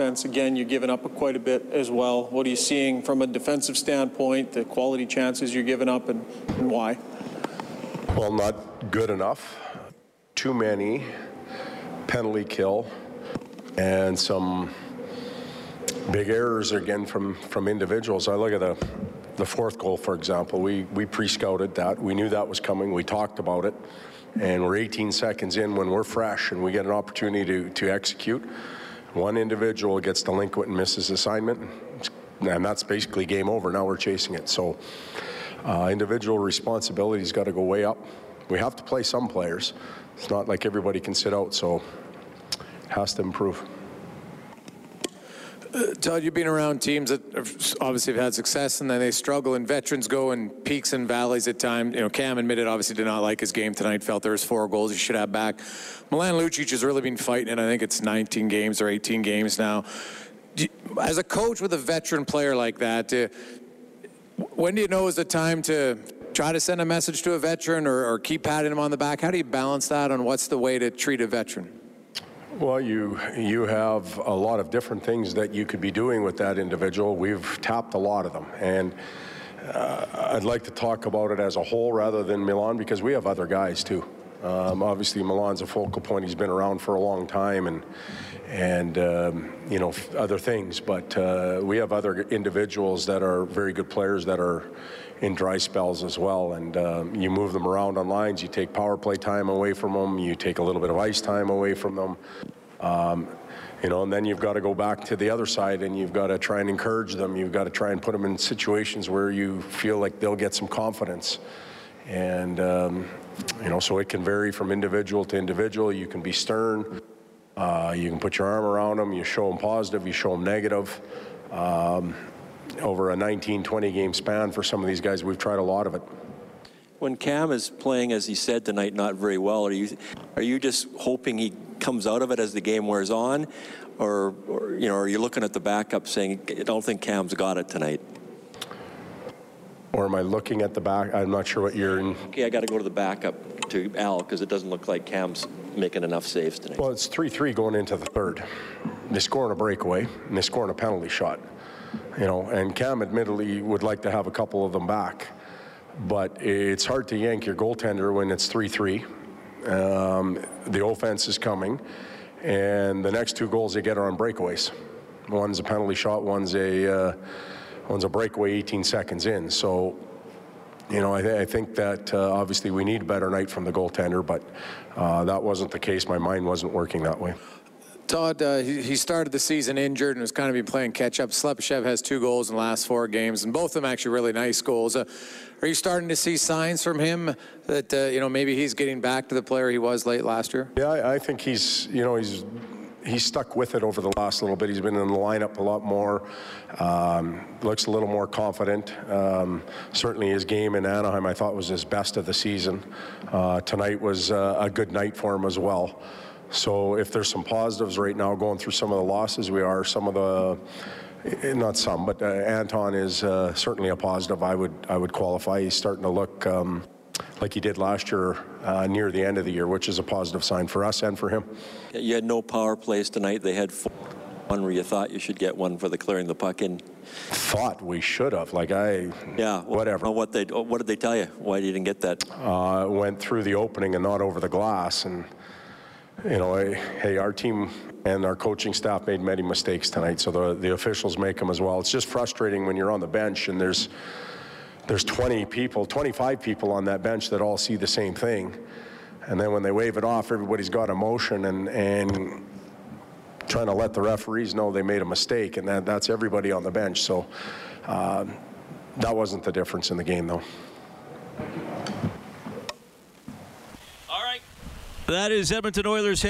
Defense, again, you're giving up quite a bit as well. What are you seeing from a defensive standpoint, the quality chances you're giving up, and, and why? Well, not good enough. Too many penalty kill and some big errors again from, from individuals. I look at the, the fourth goal, for example. We, we pre scouted that. We knew that was coming. We talked about it. And we're 18 seconds in when we're fresh and we get an opportunity to, to execute. One individual gets delinquent and misses assignment, and that's basically game over. Now we're chasing it. So, uh, individual responsibility's got to go way up. We have to play some players. It's not like everybody can sit out, so it has to improve. Todd, you've been around teams that obviously have had success and then they struggle, and veterans go in peaks and valleys at times. You know, Cam admitted obviously did not like his game tonight. Felt there was four goals he should have back. Milan Lucic has really been fighting, and I think it's 19 games or 18 games now. As a coach with a veteran player like that, when do you know is the time to try to send a message to a veteran or, or keep patting him on the back? How do you balance that and what's the way to treat a veteran? Well, you you have a lot of different things that you could be doing with that individual. We've tapped a lot of them, and uh, I'd like to talk about it as a whole rather than Milan because we have other guys too. Um, obviously, Milan's a focal point. He's been around for a long time, and and um, you know other things. But uh, we have other individuals that are very good players that are in dry spells as well. And um, you move them around on lines. You take power play time away from them. You take a little bit of ice time away from them. Um, you know, and then you've got to go back to the other side and you've got to try and encourage them. You've got to try and put them in situations where you feel like they'll get some confidence. And, um, you know, so it can vary from individual to individual. You can be stern. Uh, you can put your arm around them. You show them positive. You show them negative. Um, over a 19, 20 game span for some of these guys, we've tried a lot of it. When Cam is playing, as he said tonight, not very well, are you are you just hoping he comes out of it as the game wears on, or, or you know, are you looking at the backup saying, I don't think Cam's got it tonight? Or am I looking at the back? I'm not sure what you're in. Okay, I got to go to the backup to Al because it doesn't look like Cam's making enough saves tonight. Well, it's 3 3 going into the third. They score on a breakaway and they score on a penalty shot. You know, and Cam admittedly would like to have a couple of them back. But it's hard to yank your goaltender when it's 3 3. Um, the offense is coming, and the next two goals they get are on breakaways. One's a penalty shot, one's a, uh, one's a breakaway 18 seconds in. So you know, I, th- I think that uh, obviously we need a better night from the goaltender, but uh, that wasn't the case. My mind wasn't working that way. Todd, uh, he, he started the season injured and has kind of been playing catch up. Slepyshev has two goals in the last four games, and both of them actually really nice goals. Uh, are you starting to see signs from him that uh, you know maybe he's getting back to the player he was late last year? Yeah, I, I think he's, you know, he's he's stuck with it over the last little bit. He's been in the lineup a lot more. Um, looks a little more confident. Um, certainly, his game in Anaheim, I thought, was his best of the season. Uh, tonight was uh, a good night for him as well. So, if there's some positives right now, going through some of the losses we are, some of the eh, not some, but uh, Anton is uh, certainly a positive. I would I would qualify. He's starting to look um, like he did last year uh, near the end of the year, which is a positive sign for us and for him. You had no power plays tonight. They had four. One where you thought you should get one for the clearing the puck in. Thought we should have. Like I, Yeah, whatever. well, What they what did they tell you? Why you didn't get that? uh, went through the opening and not over the glass. And, you know, I, hey, our team and our coaching staff made many mistakes tonight, so the, the officials make them as well. It's just frustrating when you're on the bench and there's, there's 20 people, 25 people on that bench that all see the same thing. And then when they wave it off, everybody's got emotion and, and trying to let the referees know they made a mistake, and that, that's everybody on the bench. So um, that wasn't the difference in the game, though. All right. That is Edmonton Oilers head